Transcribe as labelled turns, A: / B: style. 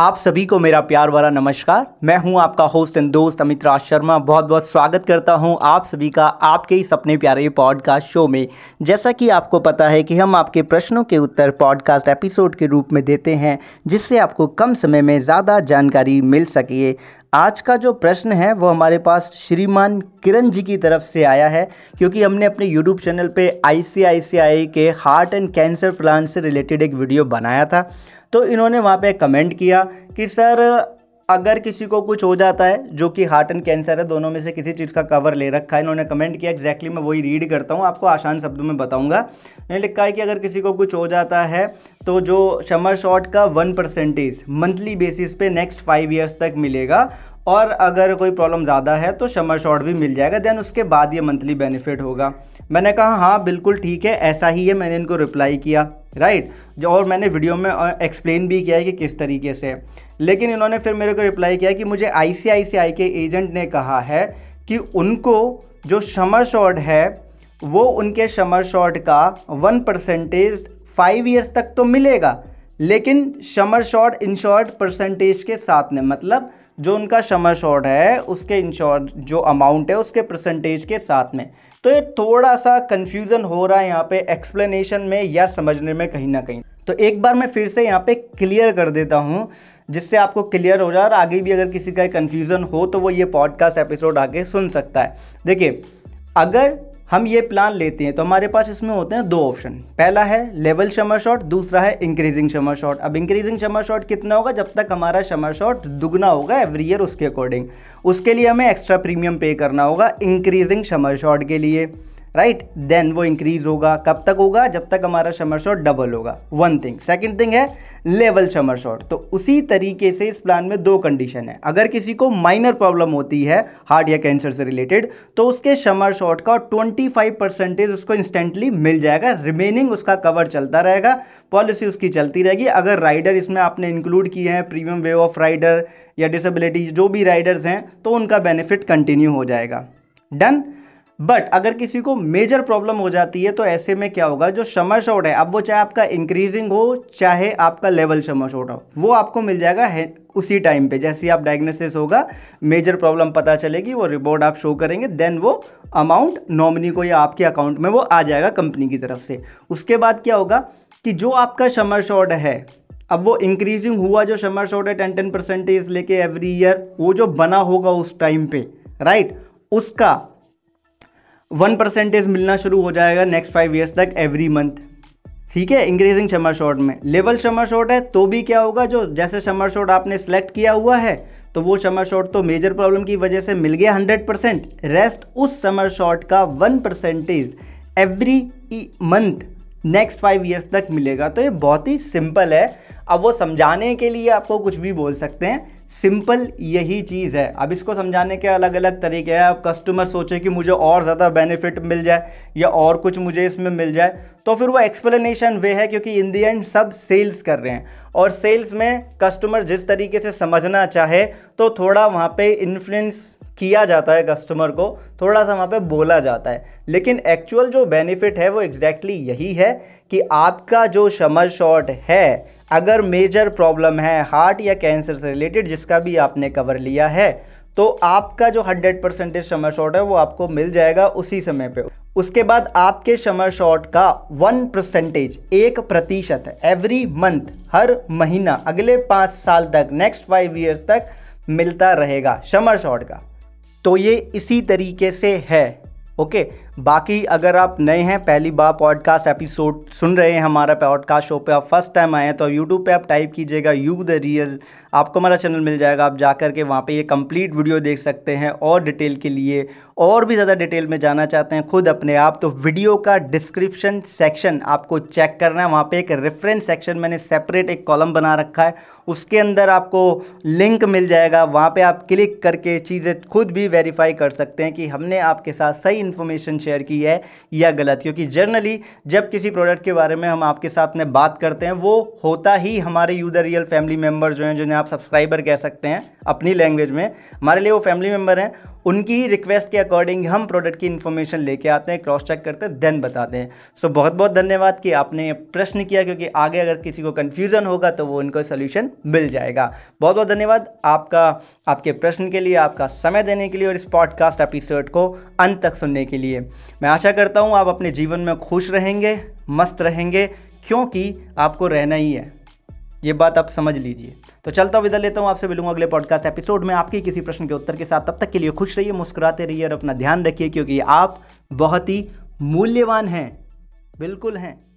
A: आप सभी को मेरा प्यार भरा नमस्कार। मैं हूँ आपका होस्ट एंड दोस्त अमित राज शर्मा। बहुत बहुत स्वागत करता हूँ आप सभी का आपके इस अपने प्यारे पॉडकास्ट शो में। जैसा कि आपको पता है कि हम आपके प्रश्नों के उत्तर पॉडकास्ट एपिसोड के रूप में देते हैं, जिससे आपको कम समय में ज़्यादा जानकारी मिल सके। आज का जो प्रश्न है, वो हमारे पास श्रीमान किरण जी की तरफ़ से आया है, क्योंकि हमने अपने यूट्यूब चैनल पे आईसीआईसीआई के हार्ट एंड कैंसर प्लान से रिलेटेड एक वीडियो बनाया था। तो इन्होंने वहाँ पे कमेंट किया कि, सर, अगर किसी को कुछ हो जाता है, जो कि हार्ट एंड कैंसर है, दोनों में से किसी चीज़ का कवर ले रखा है। इन्होंने कमेंट किया। एग्जैक्टली मैं वही रीड करता हूँ, आपको आसान शब्दों में बताऊँगा। इन्होंने लिखा है कि अगर किसी को कुछ हो जाता है तो जो शमर शॉट का वन परसेंटेज मंथली बेसिस पे नेक्स्ट फाइव ईयर्स तक मिलेगा और अगर कोई प्रॉब्लम ज़्यादा है तो शमर शॉट भी मिल जाएगा। देन उसके बाद ये मंथली बेनिफिट होगा। मैंने कहा हाँ बिल्कुल ठीक है, ऐसा ही है। मैंने इनको रिप्लाई किया राइट जो और मैंने वीडियो में एक्सप्लेन भी किया है कि किस तरीके से। लेकिन इन्होंने फिर मेरे को रिप्लाई किया कि मुझे आईसीआईसीआई के एजेंट ने कहा है कि उनको जो शमर शॉट है, वो उनके शमर शॉट का वन परसेंटेज फाइव ईयर्स तक तो मिलेगा, लेकिन शमर शॉट इंश्योर्ड परसेंटेज के साथ में मतलब जो उनका शमर शॉर्ट है, उसके इंश्योर जो अमाउंट है, उसके परसेंटेज के साथ में। तो ये थोड़ा सा कन्फ्यूज़न हो रहा है यहाँ पे एक्सप्लेनेशन में या समझने में कहीं ना कहीं। तो एक बार मैं फिर से यहाँ पे क्लियर कर देता हूँ, जिससे आपको क्लियर हो जाए और आगे भी अगर किसी का कन्फ्यूज़न हो तो वो ये पॉडकास्ट एपिसोड आगे सुन सकता है। देखिए, अगर हम ये प्लान लेते हैं। तो हमारे पास इसमें होते हैं दो ऑप्शन पहला है लेवल शमर शॉट दूसरा है इंक्रीजिंग शमर शॉट अब इंक्रीजिंग शमर शॉट कितना होगा? जब तक हमारा शमर शॉट दुगना होगा एवरी ईयर उसके अकॉर्डिंग उसके लिए हमें एक्स्ट्रा प्रीमियम पे करना होगा इंक्रीजिंग शमर शॉट के लिए। राइट देन वो इंक्रीज होगा। कब तक होगा? जब तक हमारा शमर शॉट डबल होगा। वन थिंग सेकंड थिंग है लेवल शमर शॉट तो उसी तरीके से इस प्लान में दो कंडीशन है। अगर किसी को माइनर प्रॉब्लम होती है हार्ट या कैंसर से रिलेटेड तो उसके शमर शॉट का 25 परसेंटेज उसको इंस्टेंटली मिल जाएगा। रिमेनिंग उसका कवर चलता रहेगा। पॉलिसी उसकी चलती रहेगी। अगर राइडर इसमें आपने इंक्लूड किए हैं प्रीमियम वे ऑफ़ राइडर या डिसेबिलिटी जो भी राइडर्स हैं तो उनका बेनिफिट कंटिन्यू हो जाएगा। डन बट अगर किसी को मेजर प्रॉब्लम हो जाती है तो ऐसे में क्या होगा? जो शमर शॉट है, अब वो चाहे आपका इंक्रीजिंग हो, चाहे आपका लेवल शमर शॉट हो, वो आपको मिल जाएगा उसी टाइम पे। जैसे आप डायग्नोसिस होगा मेजर प्रॉब्लम पता चलेगी, वो रिपोर्ट आप शो करेंगे देन वो अमाउंट नॉमिनी को या आपके अकाउंट में वो आ जाएगा कंपनी की तरफ़ से। उसके बाद क्या होगा कि जो आपका शमर शॉट है, अब वो इंक्रीजिंग हुआ, जो शमर शॉट है टेन टेन परसेंटेज लेके एवरी ईयर वो जो बना होगा उस टाइम पे राइट उसका वन परसेंटेज मिलना शुरू हो जाएगा नेक्स्ट फाइव ईयर्स तक एवरी मंथ ठीक है? इंक्रीजिंग शमर शॉट में। लेवल शमर शॉट है तो भी क्या होगा? जो जैसे शमर शॉट आपने सेलेक्ट किया हुआ है तो वो समर शॉट तो मेजर प्रॉब्लम की वजह से मिल गया हंड्रेड परसेंट रेस्ट उस समर शॉट का one percentage every month next five years तक मिलेगा। तो ये बहुत ही सिंपल है। अब वो समझाने के लिए आपको कुछ भी बोल सकते हैं। सिंपल यही चीज़ है। अब इसको समझाने के अलग अलग तरीके हैं। अब कस्टमर सोचे कि मुझे और ज़्यादा बेनिफिट मिल जाए या और कुछ मुझे इसमें मिल जाए तो फिर वो एक्सप्लेनेशन वे है क्योंकि इन दी एंड सब सेल्स कर रहे हैं। और सेल्स में कस्टमर जिस तरीके से समझना चाहे तो थोड़ा वहाँ पे इन्फ्लुएंस किया जाता है कस्टमर को थोड़ा सा वहाँ पे बोला जाता है। लेकिन एक्चुअल जो बेनिफिट है, वो एग्जैक्टली exactly यही है कि आपका जो शमर शॉट है, अगर मेजर प्रॉब्लम है हार्ट या कैंसर से रिलेटेड जिसका भी आपने कवर लिया है तो आपका जो 100 परसेंटेज शमर शॉट है, वो आपको मिल जाएगा उसी समय पे। उसके बाद आपके शमर शॉट का वन परसेंटेज एक प्रतिशत एवरी मंथ हर महीना, अगले पाँच साल तक नेक्स्ट फाइव ईयर्स तक मिलता रहेगा शमर शॉट का। तो ये इसी तरीके से है। ओके बाकी अगर आप नए हैं, पहली बार पॉडकास्ट एपिसोड सुन रहे हैं हमारा पॉडकास्ट शो पे, आप फ़र्स्ट टाइम आए हैं तो यूट्यूब पे आप टाइप कीजिएगा यू द रियल आपको हमारा चैनल मिल जाएगा, आप जा कर के वहाँ पे ये कंप्लीट वीडियो देख सकते हैं और डिटेल के लिए। और भी ज़्यादा डिटेल में जाना चाहते हैं, खुद अपने आप तो वीडियो का डिस्क्रिप्शन सेक्शन आपको चेक करना है। वहाँ पे एक रेफरेंस सेक्शन मैंने सेपरेट एक कॉलम बना रखा है। उसके अंदर आपको लिंक मिल जाएगा। वहाँ पे आप क्लिक करके चीज़ें खुद भी वेरीफाई कर सकते हैं कि हमने आपके साथ सही इन्फॉर्मेशन शेयर की है या गलत। क्योंकि जनरली जब किसी प्रोडक्ट के बारे में हम आपके साथ में बात करते हैं, वो होता ही हमारे यूदर रियल फैमिली मेंबर जो हैं, जिन्हें आप सब्सक्राइबर कह सकते हैं अपनी लैंग्वेज में। हमारे लिए वो फैमिली मेंबर हैं उनकी ही रिक्वेस्ट के अकॉर्डिंग हम प्रोडक्ट की इन्फॉर्मेशन लेके आते हैं क्रॉस चेक करते हैं देन बताते हैं। सो so, बहुत बहुत धन्यवाद कि आपने प्रश्न किया क्योंकि आगे अगर किसी को कन्फ्यूज़न होगा तो वो उनको सोल्यूशन मिल जाएगा। बहुत बहुत धन्यवाद आपका आपके प्रश्न के लिए आपका समय देने के लिए और इस पॉडकास्ट एपिसोड को अंत तक सुनने के लिए। मैं आशा करता हूँ आप अपने जीवन में खुश रहेंगे मस्त रहेंगे क्योंकि आपको रहना ही है। ये बात आप समझ लीजिए। तो चलता हूँ, विदा लेता हूँ, आपसे मिलूँगा अगले पॉडकास्ट एपिसोड में। आपके किसी प्रश्न के उत्तर के साथ तब तक के लिए खुश रहिए, मुस्कुराते रहिए और अपना ध्यान रखिए, क्योंकि आप बहुत ही मूल्यवान हैं। बिल्कुल हैं।